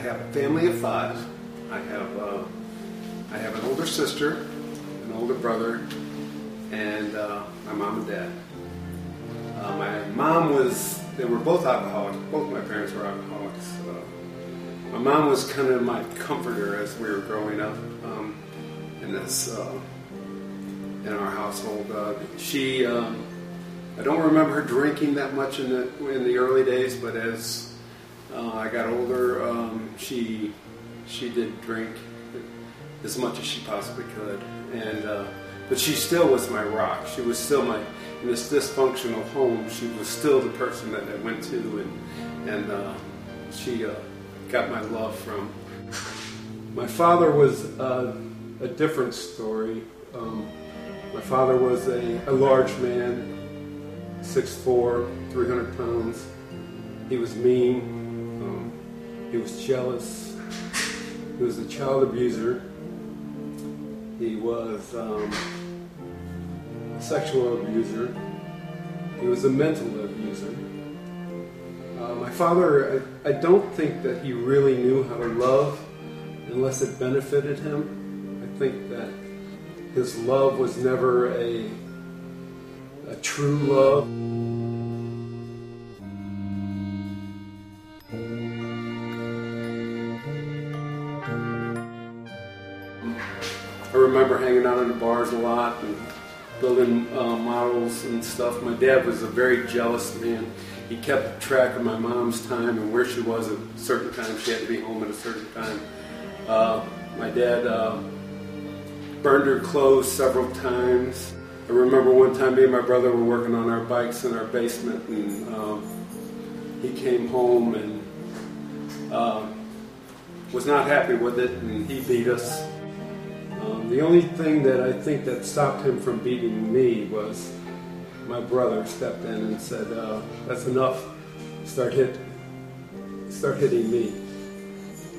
I have a family of five. I have uh, I have an older sister, an older brother, and uh, my mom and dad. Uh, my mom was they were both alcoholics. Both my parents were alcoholics. Uh, my mom was kind of my comforter as we were growing up um, in this uh, in our household. Uh, she um, I don't remember her drinking that much in the in the early days, but as uh, I got older, um, she she did drink as much as she possibly could, and uh, but she still was my rock. She was still my in this dysfunctional home. She was still the person that I went to, and and uh, she uh, got my love from. My father was a different story. Um, my father was a, a large man, 6'4", 300 pounds. He was mean. He was jealous. He was a child abuser. He was um, a sexual abuser. He was a mental abuser. Uh, my father, I, I don't think that he really knew how to love unless it benefited him. I think that his love was never a, a true love. Hanging out in the bars a lot and building uh, models and stuff. My dad was a very jealous man. He kept track of my mom's time and where she was at certain times. She had to be home at a certain time. Uh, my dad uh, burned her clothes several times. I remember one time me and my brother were working on our bikes in our basement, and um, he came home and uh, was not happy with it, and he beat us. Um, the only thing that I think that stopped him from beating me was my brother stepped in and said, uh, "That's enough. Start hit, start hitting me."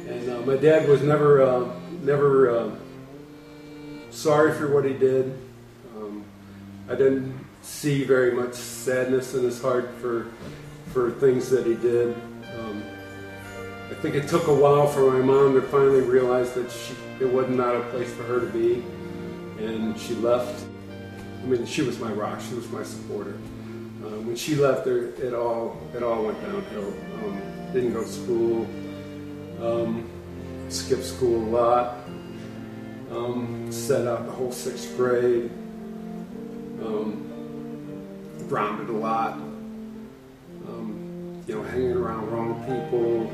And uh, my dad was never, uh, never uh, sorry for what he did. Um, I didn't see very much sadness in his heart for for things that he did. I think it took a while for my mom to finally realize that she, it was not a place for her to be, and she left. I mean, she was my rock. She was my supporter. Um, when she left, there, it all it all went downhill. Um, didn't go to school. Um, skipped school a lot. Um, set out the whole sixth grade. Um, grounded a lot. Um, you know, hanging around wrong people.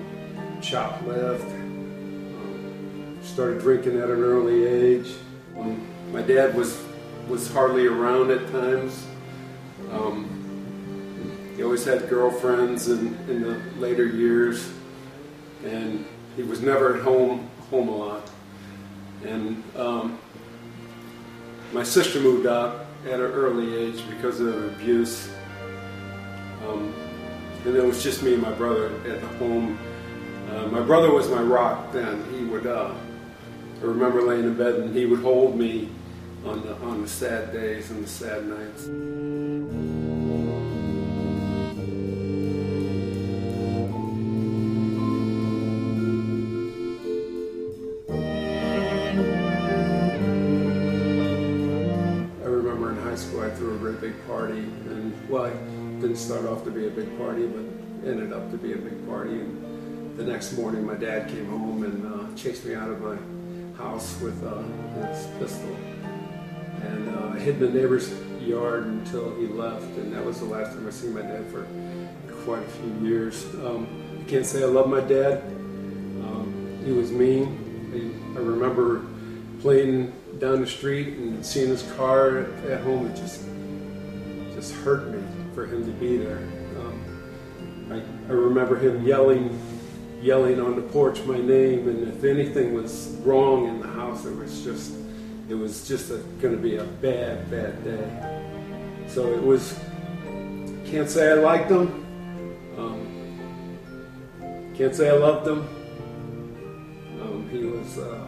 Shoplift. Um, started drinking at an early age. Um, my dad was was hardly around at times. Um, he always had girlfriends in, in the later years, and he was never at home home a lot. And um, my sister moved out at an early age because of abuse. Um, and it was just me and my brother at the home. Uh, my brother was my rock then. He would, uh, I remember laying in bed and he would hold me on the, on the sad days and the sad nights. I remember in high school I threw a big party, and well, it didn't start off to be a big party, but ended up to be a big party. And the next morning, my dad came home and uh, chased me out of my house with uh, his pistol, and uh, I hid in the neighbor's yard until he left, and that was the last time I seen my dad for quite a few years. Um, I can't say I love my dad. Um, he was mean. I, I remember playing down the street and seeing his car at home. It just just hurt me for him to be there. Um, I, I remember him yelling yelling on the porch my name, and if anything was wrong in the house, it was just it was just going to be a bad bad day. So it was. Can't say I liked him. Um, can't say I loved him. Um, he was. Uh,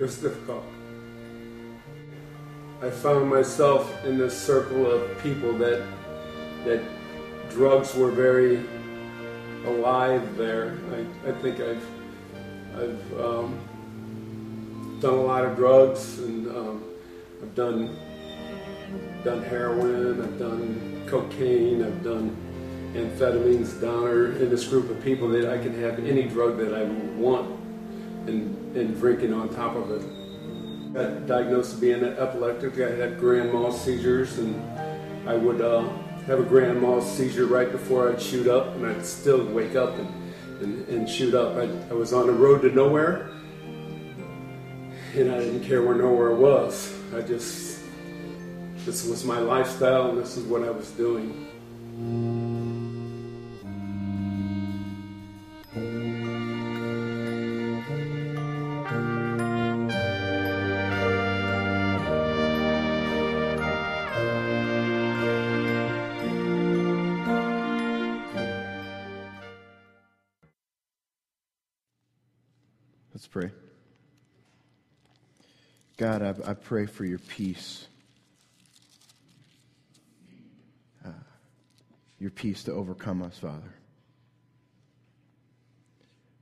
it was difficult. I found myself in this circle of people that that drugs were very alive there. I, I think I've I've um, done a lot of drugs and um, I've done done heroin, I've done cocaine, I've done amphetamines, downer in this group of people that I can have any drug that I want and, and drinking on top of it. I got diagnosed as being epileptic. I had grand mal seizures, and I would uh, have a grand mal seizure right before I'd shoot up, and I'd still wake up and, and, and shoot up. I, I was on the road to nowhere, and I didn't care where nowhere was. I just, this was my lifestyle, and this is what I was doing. God, I, I pray for your peace. Uh, your peace to overcome us, Father.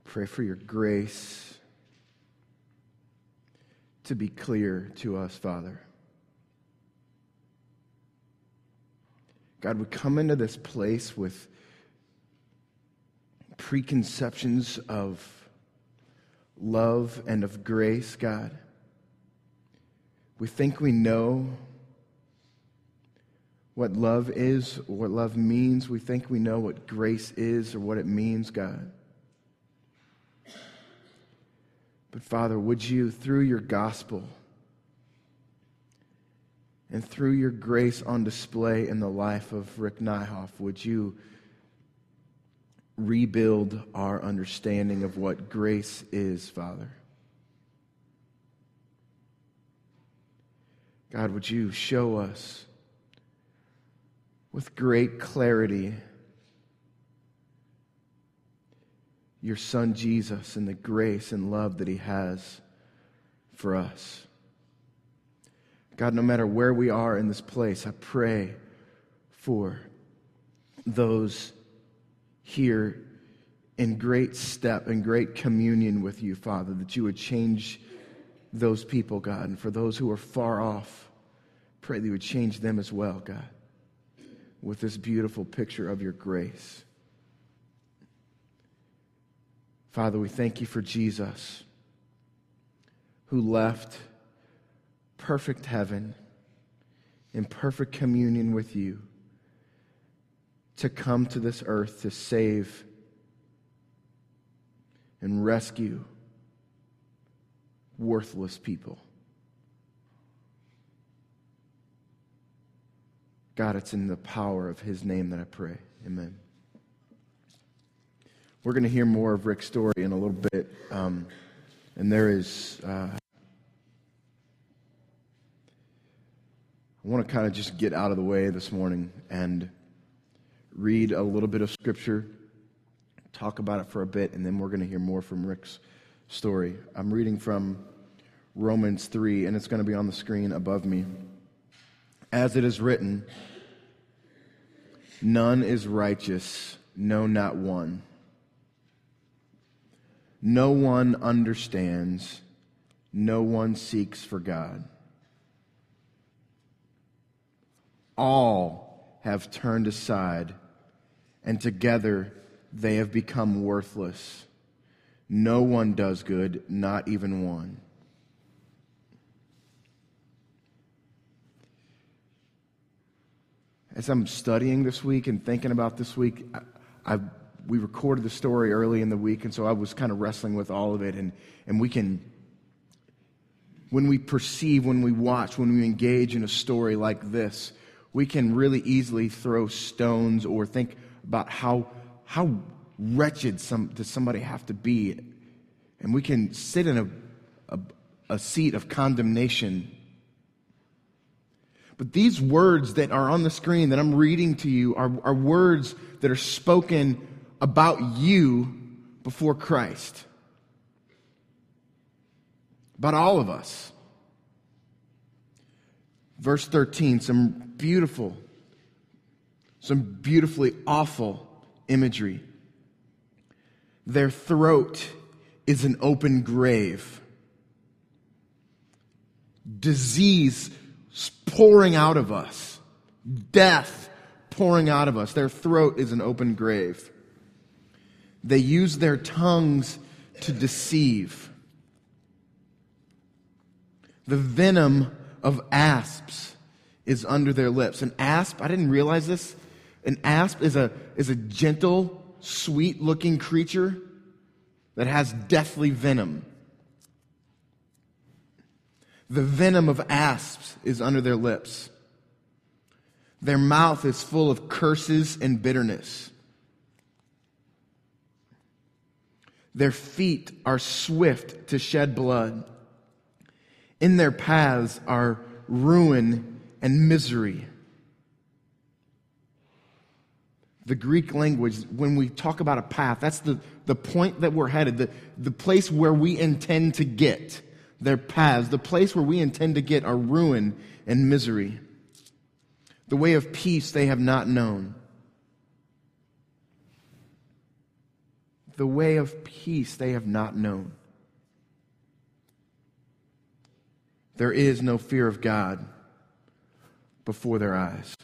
Pray for your grace to be clear to us, Father. God, we come into this place with preconceptions of love and of grace, God. We think we know what love is or what love means. We think we know what grace is or what it means, God. But Father, would you, through your gospel and through your grace on display in the life of Rick Nyhoff, would you rebuild our understanding of what grace is, Father? God, would you show us with great clarity your Son Jesus and the grace and love that He has for us? God, no matter where we are in this place, I pray for those here in great step and great communion with you, Father, that you would change those people, God. And for those who are far off, pray that you would change them as well, God, with this beautiful picture of your grace. Father, we thank you for Jesus who left perfect heaven in perfect communion with you to come to this earth to save and rescue worthless people. God, it's in the power of His name that I pray. Amen. We're going to hear more of Rick's story in a little bit. Um, and there is, uh, I want to kind of just get out of the way this morning and read a little bit of scripture, talk about it for a bit, and then we're going to hear more from Rick's story. I'm reading from Romans 3, and it's going to be on the screen above me. As it is written, none is righteous, no, not one. No one understands, no one seeks for God. All have turned aside and together they have become worthless. No one does good, not even one. As I'm studying this week and thinking about this week, I, I, we recorded the story early in the week, and so I was kind of wrestling with all of it. And, and we can, when we perceive, when we watch, when we engage in a story like this, we can really easily throw stones or think, about how, how wretched some, does somebody have to be. And we can sit in a, a, a seat of condemnation. But these words that are on the screen that I'm reading to you are, are words that are spoken about you before Christ. About all of us. Verse 13, some beautiful, some beautifully awful imagery. Their throat is an open grave. Disease pouring out of us, death pouring out of us. Their throat is an open grave. They use their tongues to deceive. The venom of asps is under their lips. An asp, I didn't realize this. An asp is a, is a gentle, sweet looking creature that has deathly venom. The venom of asps is under their lips. Their mouth is full of curses and bitterness. Their feet are swift to shed blood. In their paths are ruin and misery. The Greek language, when we talk about a path, that's the, the point that we're headed, the, the place where we intend to get. Their paths, the place where we intend to get are ruin and misery. The way of peace they have not known. The way of peace they have not known. There is no fear of God before their eyes.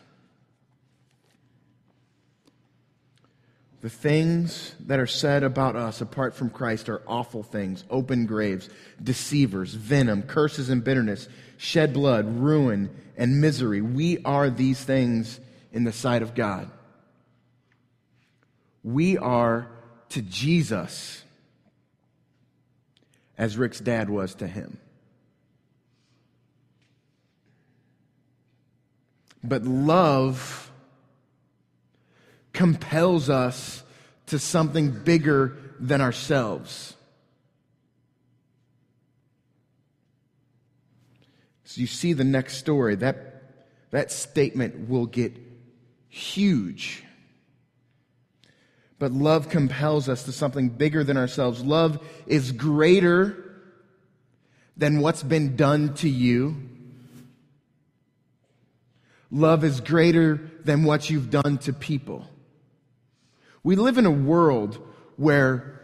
The things that are said about us apart from Christ are awful things open graves, deceivers, venom, curses and bitterness, shed blood, ruin, and misery. We are these things in the sight of God. We are to Jesus as Rick's dad was to him. But love compels us to something bigger than ourselves. So you see the next story. That, that statement will get huge. But love compels us to something bigger than ourselves. Love is greater than what's been done to you. Love is greater than what you've done to people. We live in a world where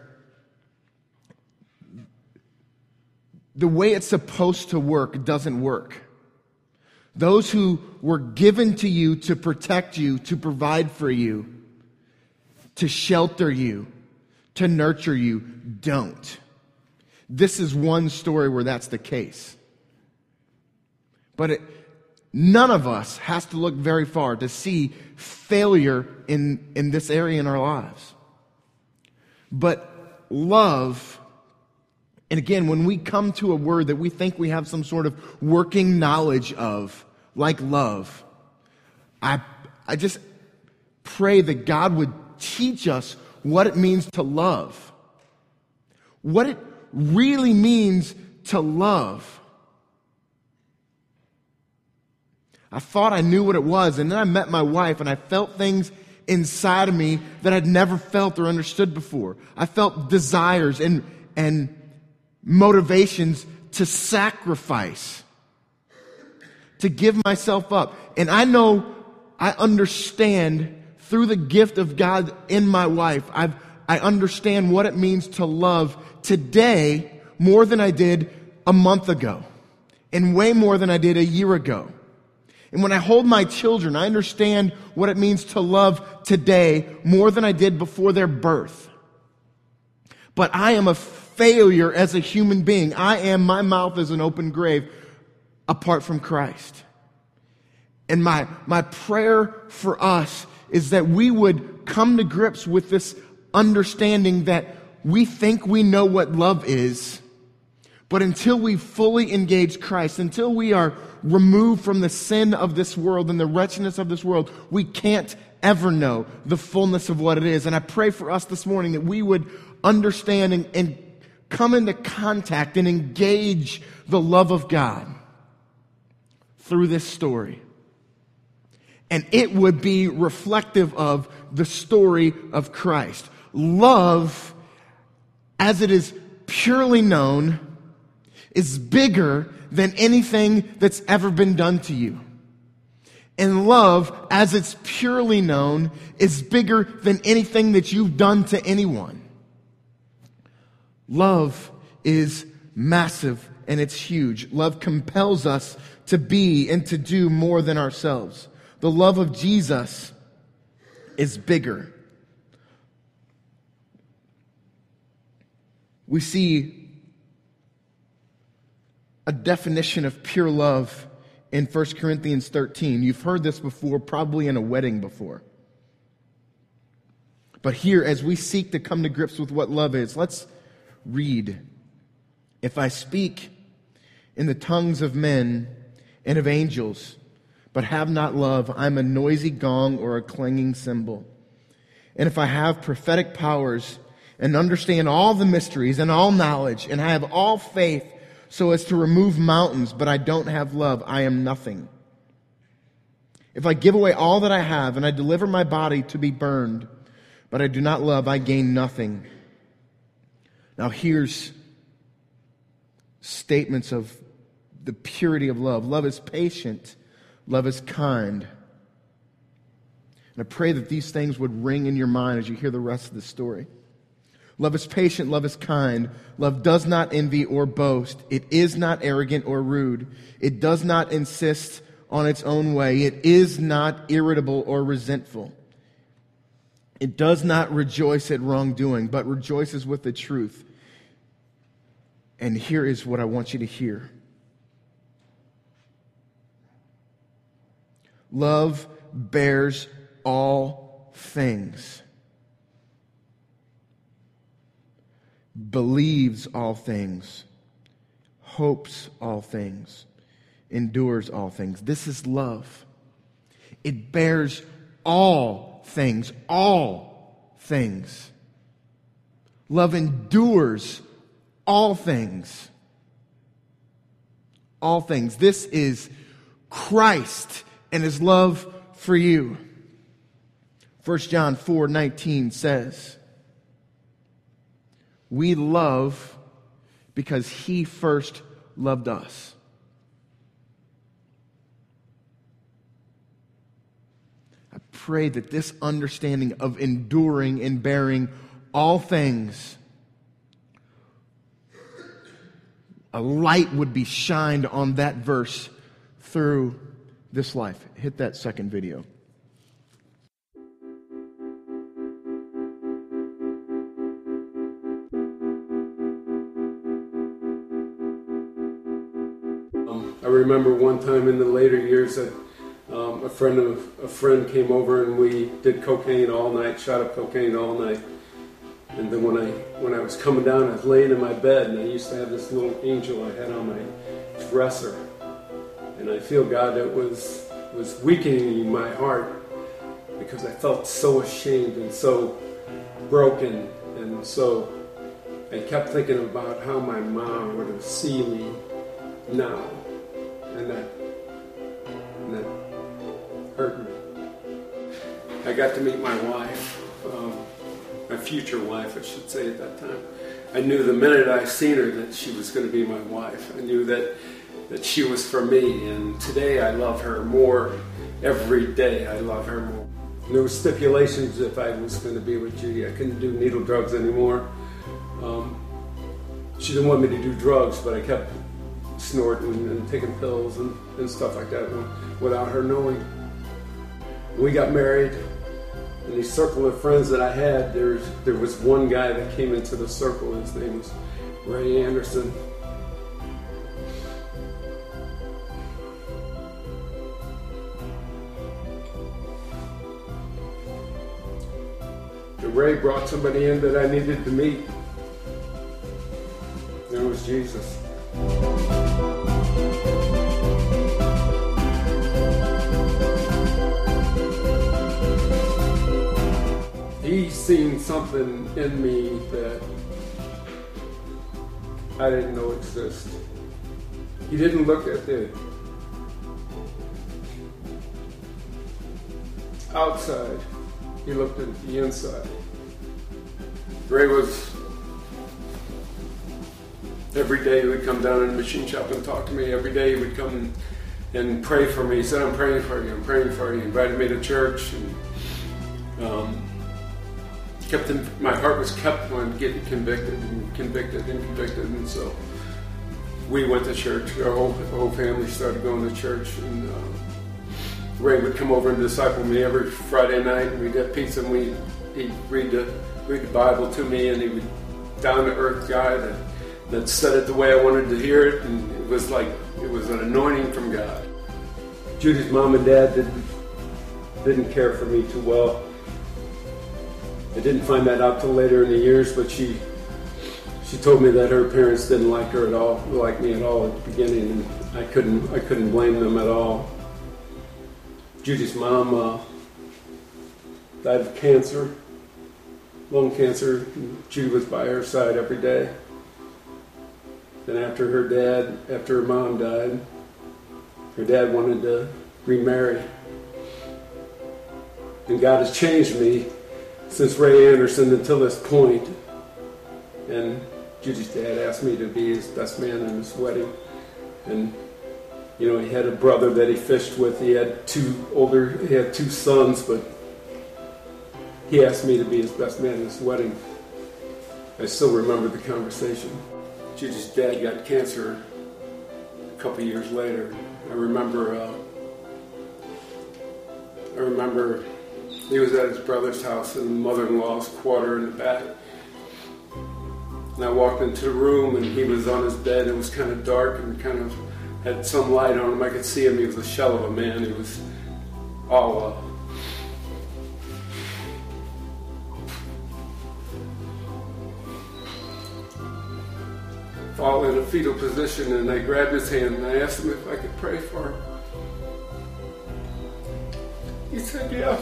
the way it's supposed to work doesn't work. Those who were given to you to protect you, to provide for you, to shelter you, to nurture you, don't. This is one story where that's the case. But it, None of us has to look very far to see failure in, in this area in our lives. But love, and again, when we come to a word that we think we have some sort of working knowledge of, like love, I, I just pray that God would teach us what it means to love. What it really means to love. I thought I knew what it was, and then I met my wife and I felt things inside of me that I'd never felt or understood before. I felt desires and, and motivations to sacrifice, to give myself up. And I know, I understand through the gift of God in my wife, I've, I understand what it means to love today more than I did a month ago, and way more than I did a year ago. And when I hold my children, I understand what it means to love today more than I did before their birth. But I am a failure as a human being. I am, my mouth is an open grave apart from Christ. And my, my prayer for us is that we would come to grips with this understanding that we think we know what love is, but until we fully engage Christ, until we are removed from the sin of this world and the wretchedness of this world, we can't ever know the fullness of what it is. And I pray for us this morning that we would understand and, and come into contact and engage the love of God through this story. And it would be reflective of the story of Christ. Love, as it is purely known, is bigger than anything that's ever been done to you. And love, as it's purely known, is bigger than anything that you've done to anyone. Love is massive and it's huge. Love compels us to be and to do more than ourselves. The love of Jesus is bigger. We see a definition of pure love in 1 Corinthians 13. You've heard this before, probably in a wedding before. But here, as we seek to come to grips with what love is, let's read. If I speak in the tongues of men and of angels, but have not love, I'm a noisy gong or a clanging cymbal. And if I have prophetic powers and understand all the mysteries and all knowledge and I have all faith so as to remove mountains, but I don't have love, I am nothing. If I give away all that I have and I deliver my body to be burned, but I do not love, I gain nothing. Now here's statements of the purity of love. Love is patient. Love is kind. And I pray that these things would ring in your mind as you hear the rest of the story. Love is patient. Love is kind. Love does not envy or boast. It is not arrogant or rude. It does not insist on its own way. It is not irritable or resentful. It does not rejoice at wrongdoing, but rejoices with the truth. And here is what I want you to hear love bears all things, believes all things, hopes all things, endures all things. This is love. It bears all things, all things. Love endures all things. All things. This is Christ and his love for you. 1 John 4 19 says, We love because he first loved us. I pray that this understanding of enduring and bearing all things a light would be shined on that verse through this life. Hit that second video. Remember one time in the later years that um, a friend of a friend came over and we did cocaine all night, shot up cocaine all night. And then when I when I was coming down, I was laying in my bed, and I used to have this little angel I had on my dresser, and I feel God that was was weakening my heart because I felt so ashamed and so broken, and so I kept thinking about how my mom would have seen me now, and that and that hurt me. I got to meet my wife. Um, my future wife, I should say at that time. I knew the minute I seen her that she was going to be my wife. I knew that that she was for me, and today I love her more. Every day I love her more. There were stipulations if I was going to be with Judy. I couldn't do needle drugs anymore. Um, she didn't want me to do drugs, but I kept snorting and taking pills and, and stuff like that without her knowing. We got married in the circle of friends that I had, there's, there was one guy that came into the circle. His name was Ray Anderson. And Ray brought somebody in that I needed to meet. And it was Jesus. He's seen something in me that I didn't know existed. He didn't look at the outside, he looked at the inside. Ray was every day he would come down in the machine shop and talk to me. Every day he would come and pray for me. He said, I'm praying for you, I'm praying for you. He invited me to church. And, um, kept in, my heart was kept on getting convicted and convicted and convicted. And so we went to church. Our whole, whole family started going to church. And uh, Ray would come over and disciple me every Friday night. And we'd get pizza and we, he'd read the, read the Bible to me. And he would down to earth guy that, that said it the way I wanted to hear it. And it was like, it was an anointing from God. Judy's mom and dad didn't, didn't care for me too well. I didn't find that out till later in the years, but she she told me that her parents didn't like her at all, like me at all at the beginning, and I couldn't I couldn't blame them at all. Judy's mom uh, died of cancer, lung cancer. Judy was by her side every day. Then after her dad, after her mom died, her dad wanted to remarry. And God has changed me since Ray Anderson until this point. And Judy's dad asked me to be his best man in his wedding. And you know, he had a brother that he fished with. He had two older, he had two sons, but he asked me to be his best man in his wedding. I still remember the conversation. Judy's dad got cancer a couple years later. I remember, uh, I remember he was at his brother's house in the mother-in-law's quarter in the back. And I walked into the room and he was on his bed. It was kind of dark and kind of had some light on him. I could see him. He was a shell of a man. He was all uh, fall in a fetal position and I grabbed his hand and I asked him if I could pray for him. He said, yeah.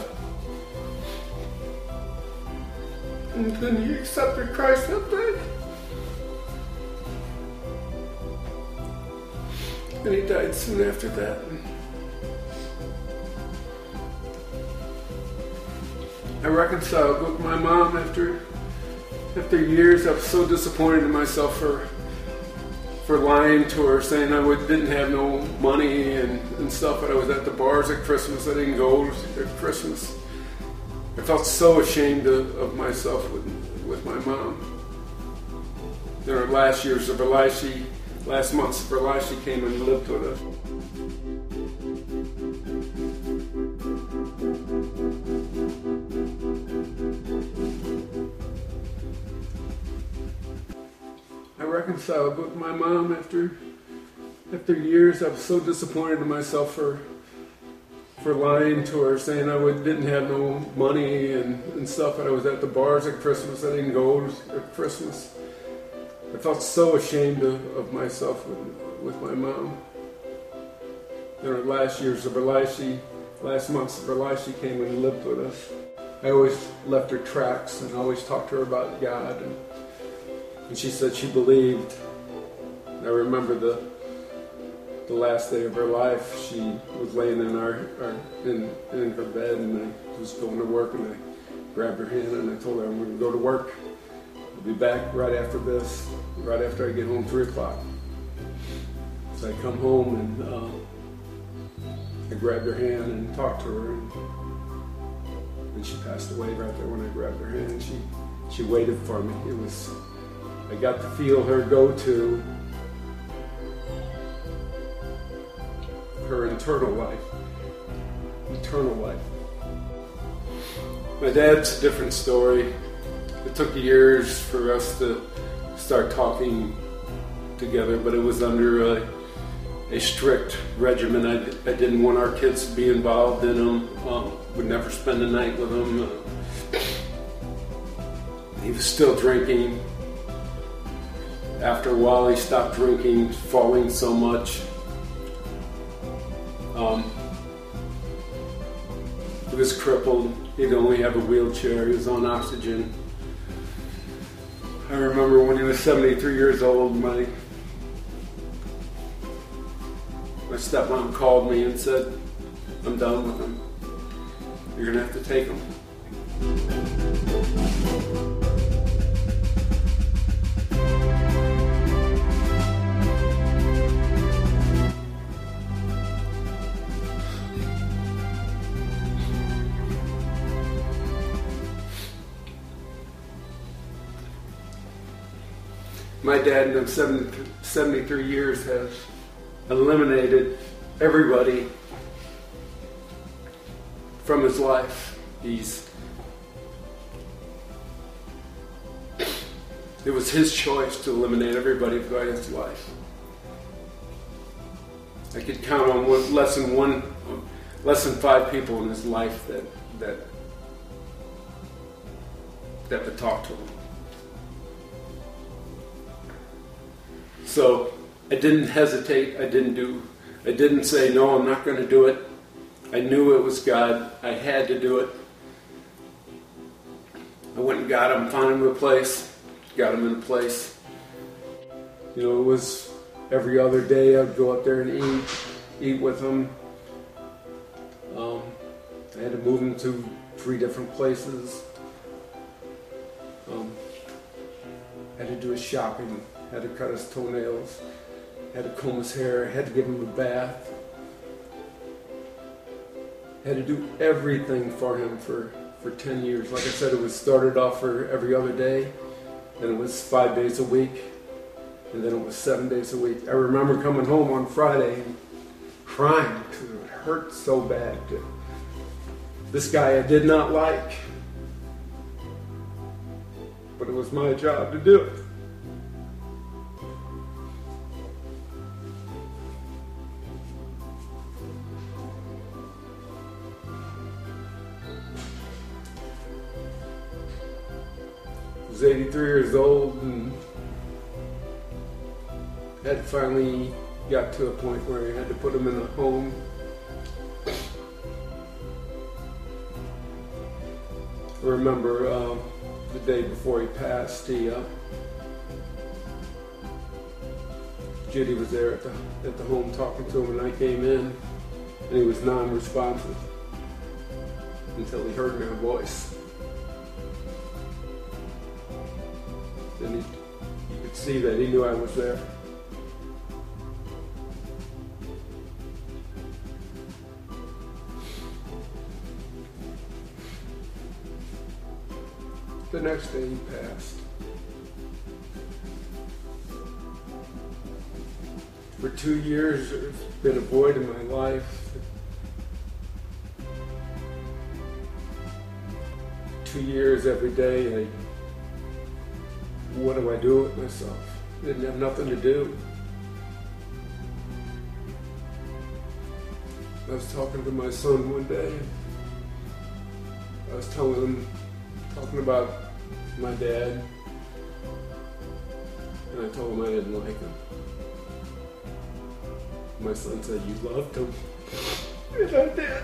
And then he accepted Christ that day. And he died soon after that. I reconciled with my mom after after years. I was so disappointed in myself for for lying to her, saying I would, didn't have no money and, and stuff, but I was at the bars at Christmas. I didn't go at Christmas. I felt so ashamed of, of myself with, with my mom. In her last years of her life, she, last months of her life, she came and lived with us. I reconciled with my mom after after years. I was so disappointed in myself for for lying to her, saying I would, didn't have no money and, and stuff, and I was at the bars at Christmas. I didn't go at Christmas. I felt so ashamed of, of myself with, with my mom. In her last years of her life, she, last months of her life, she came and lived with us. I always left her tracks and always talked to her about God. And, and she said she believed. I remember the the last day of her life, she was laying in our, our in, in her bed, and I was going to work, and I grabbed her hand and I told her I'm going to go to work. I'll be back right after this, right after I get home, three o'clock. So I come home and uh, I grabbed her hand and talked to her, and, and she passed away right there when I grabbed her hand. She she waited for me. It was I got to feel her go to her eternal life. Eternal life. My dad's a different story. It took years for us to start talking together, but it was under a, a strict regimen. I, I, didn't want our kids to be involved in them. Um, would never spend the night with them. Uh, he was still drinking. After a while, he stopped drinking, falling so much. Um, he was crippled. He'd only have a wheelchair. He was on oxygen. I remember when he was 73 years old, my my stepmom called me and said, "I'm done with him. You're gonna have to take him." Dad in them 70, 73 years has eliminated everybody from his life. He's it was his choice to eliminate everybody from his life. I could count on one, less than one, less than five people in his life that that that would talk to him. So I didn't hesitate. I didn't do. I didn't say no. I'm not going to do it. I knew it was God. I had to do it. I went and got him, found him a place, got him in a place. You know, it was every other day I'd go up there and eat, eat with him. Um, I had to move him to three different places. Um, had to do his shopping, had to cut his toenails, had to comb his hair, had to give him a bath, had to do everything for him for, for 10 years. Like I said, it was started off for every other day, then it was five days a week, and then it was seven days a week. I remember coming home on Friday and crying because it hurt so bad. This guy I did not like, but it was my job to do it. Was 83 years old and had finally got to a point where I had to put him in a home. I remember uh, the day before he passed, he, uh, Judy was there at the, at the home talking to him, and I came in, and he was non-responsive until he heard my voice. See that he knew I was there. The next day he passed. For two years, there's been a void in my life. Two years every day, what do I do with myself? Didn't have nothing to do. I was talking to my son one day. I was telling him talking about my dad, and I told him I didn't like him. My son said, You loved him. And I did.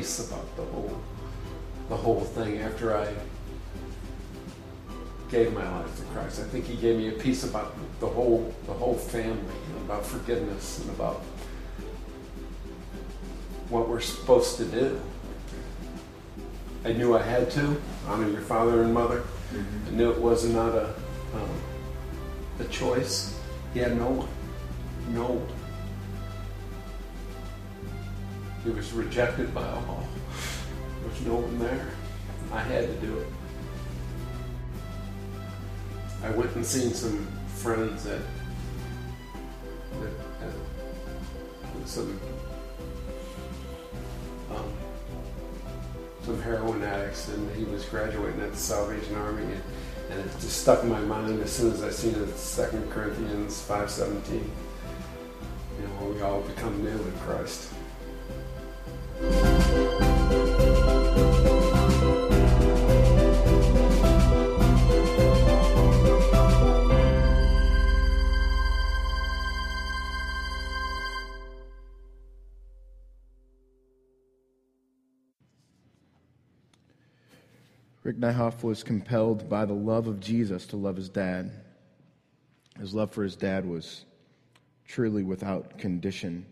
About the whole the whole thing after I gave my life to Christ. I think He gave me a peace about the whole the whole family, about forgiveness and about what we're supposed to do. I knew I had to honor your father and mother. I knew it was not a um, a choice. He had no one. No one. He was rejected by all. There was no one there. I had to do it. I went and seen some friends at, at, at some um, some heroin addicts, and he was graduating at the Salvation Army, and, and it just stuck in my mind as soon as I seen it. Second Corinthians five seventeen. You know, we all become new in Christ. Nyhoff was compelled by the love of Jesus to love his dad. His love for his dad was truly without condition.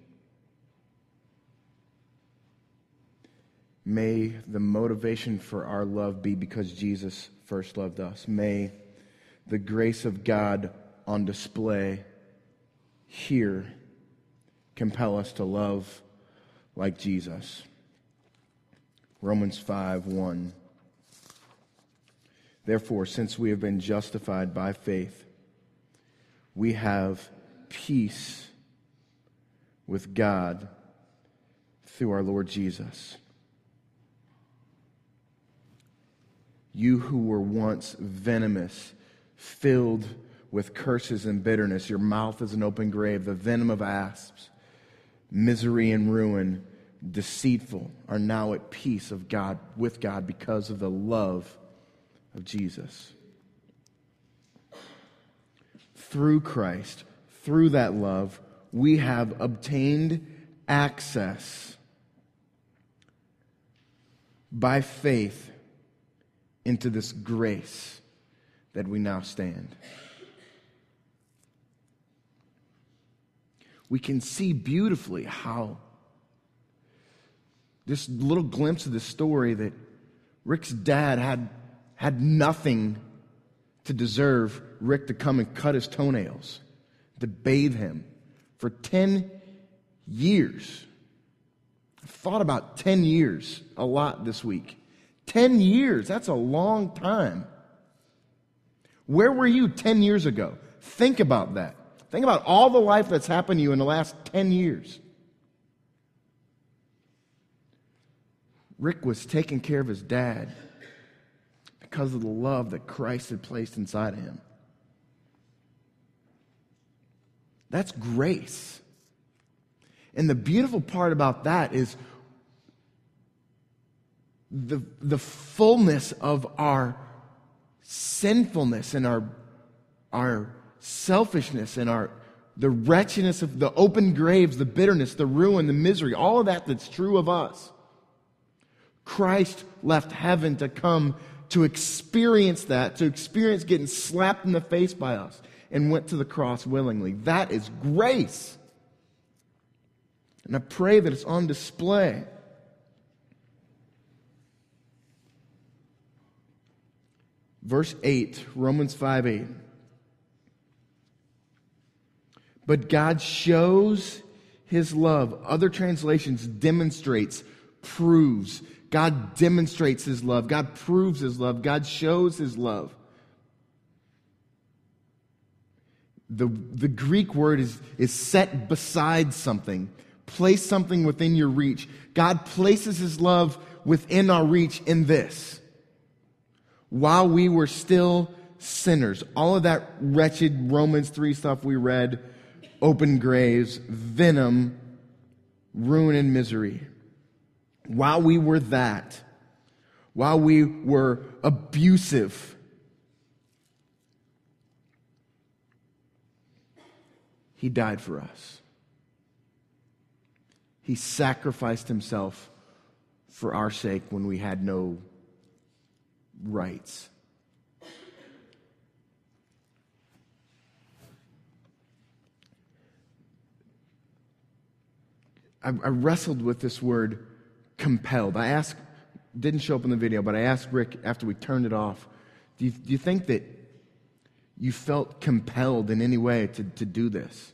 May the motivation for our love be because Jesus first loved us. May the grace of God on display here compel us to love like Jesus. Romans 5 1. Therefore, since we have been justified by faith, we have peace with God through our Lord Jesus. You who were once venomous, filled with curses and bitterness, your mouth is an open grave, the venom of asps, misery and ruin, deceitful, are now at peace of God with God because of the love of Jesus. Through Christ, through that love, we have obtained access by faith into this grace that we now stand. We can see beautifully how this little glimpse of the story that Rick's dad had, had nothing to deserve Rick to come and cut his toenails, to bathe him for 10 years. I thought about 10 years a lot this week. 10 years, that's a long time. Where were you 10 years ago? Think about that. Think about all the life that's happened to you in the last 10 years. Rick was taking care of his dad because of the love that Christ had placed inside of him. That's grace. And the beautiful part about that is the, the fullness of our sinfulness and our, our selfishness and our the wretchedness of the open graves, the bitterness, the ruin, the misery, all of that that's true of us. Christ left heaven to come to experience that, to experience getting slapped in the face by us, and went to the cross willingly. That is grace. And I pray that it's on display. Verse 8, Romans 5 8. But God shows his love. Other translations demonstrates, proves. God demonstrates his love. God proves his love. God shows his love. The, the Greek word is, is set beside something, place something within your reach. God places his love within our reach in this while we were still sinners. All of that wretched Romans 3 stuff we read open graves, venom, ruin, and misery. While we were that, while we were abusive, He died for us. He sacrificed Himself for our sake when we had no rights. I, wrestled with this word compelled. I asked, didn't show up in the video, but I asked Rick after we turned it off, do you, do you think that you felt compelled in any way to, to do this?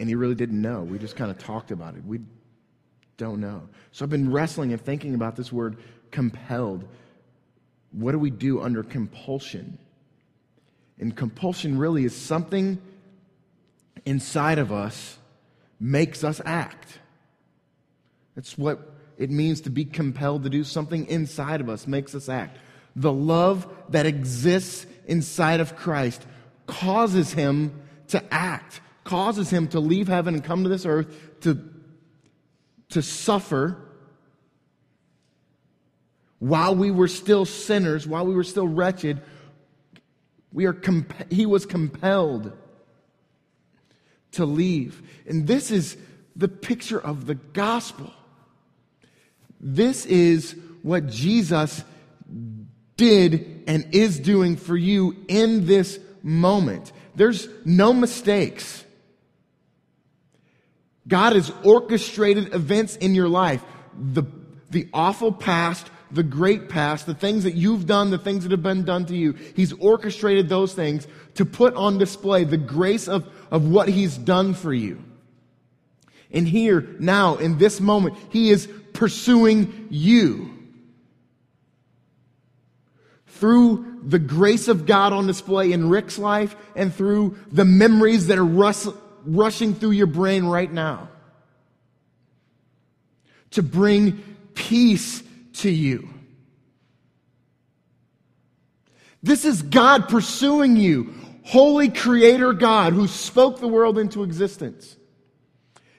And he really didn't know. We just kind of talked about it. We don't know. So I've been wrestling and thinking about this word compelled. What do we do under compulsion? And compulsion really is something inside of us makes us act. That's what it means to be compelled to do. Something inside of us makes us act. The love that exists inside of Christ causes him to act, causes him to leave heaven and come to this earth to, to suffer while we were still sinners, while we were still wretched, we are comp- he was compelled to leave. And this is the picture of the gospel. This is what Jesus did and is doing for you in this moment. There's no mistakes. God has orchestrated events in your life. The, the awful past, the great past, the things that you've done, the things that have been done to you. He's orchestrated those things to put on display the grace of, of what He's done for you. And here, now, in this moment, He is pursuing you. Through the grace of God on display in Rick's life and through the memories that are rus- rushing through your brain right now. To bring peace to you. This is God pursuing you. Holy Creator God who spoke the world into existence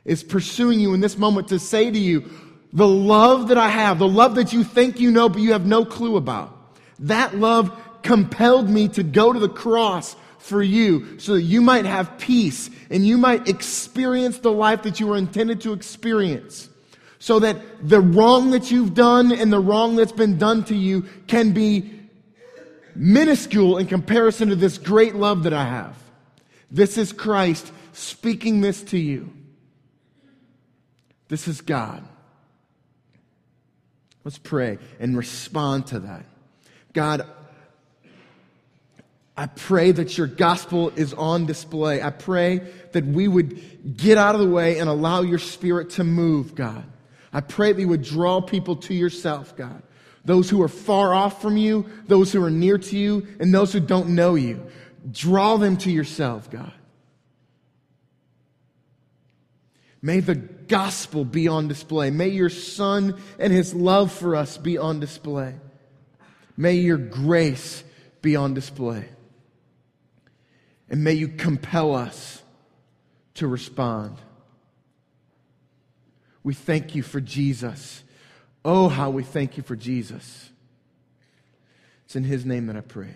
is pursuing you in this moment to say to you, the love that I have, the love that you think you know but you have no clue about, that love compelled me to go to the cross for you so that you might have peace and you might experience the life that you were intended to experience. So that the wrong that you've done and the wrong that's been done to you can be minuscule in comparison to this great love that I have. This is Christ speaking this to you. This is God. Let's pray and respond to that. God, I pray that your gospel is on display. I pray that we would get out of the way and allow your spirit to move, God. I pray that you would draw people to yourself, God. Those who are far off from you, those who are near to you, and those who don't know you. Draw them to yourself, God. May the gospel be on display. May your son and his love for us be on display. May your grace be on display. And may you compel us to respond. We thank you for Jesus. Oh, how we thank you for Jesus. It's in his name that I pray.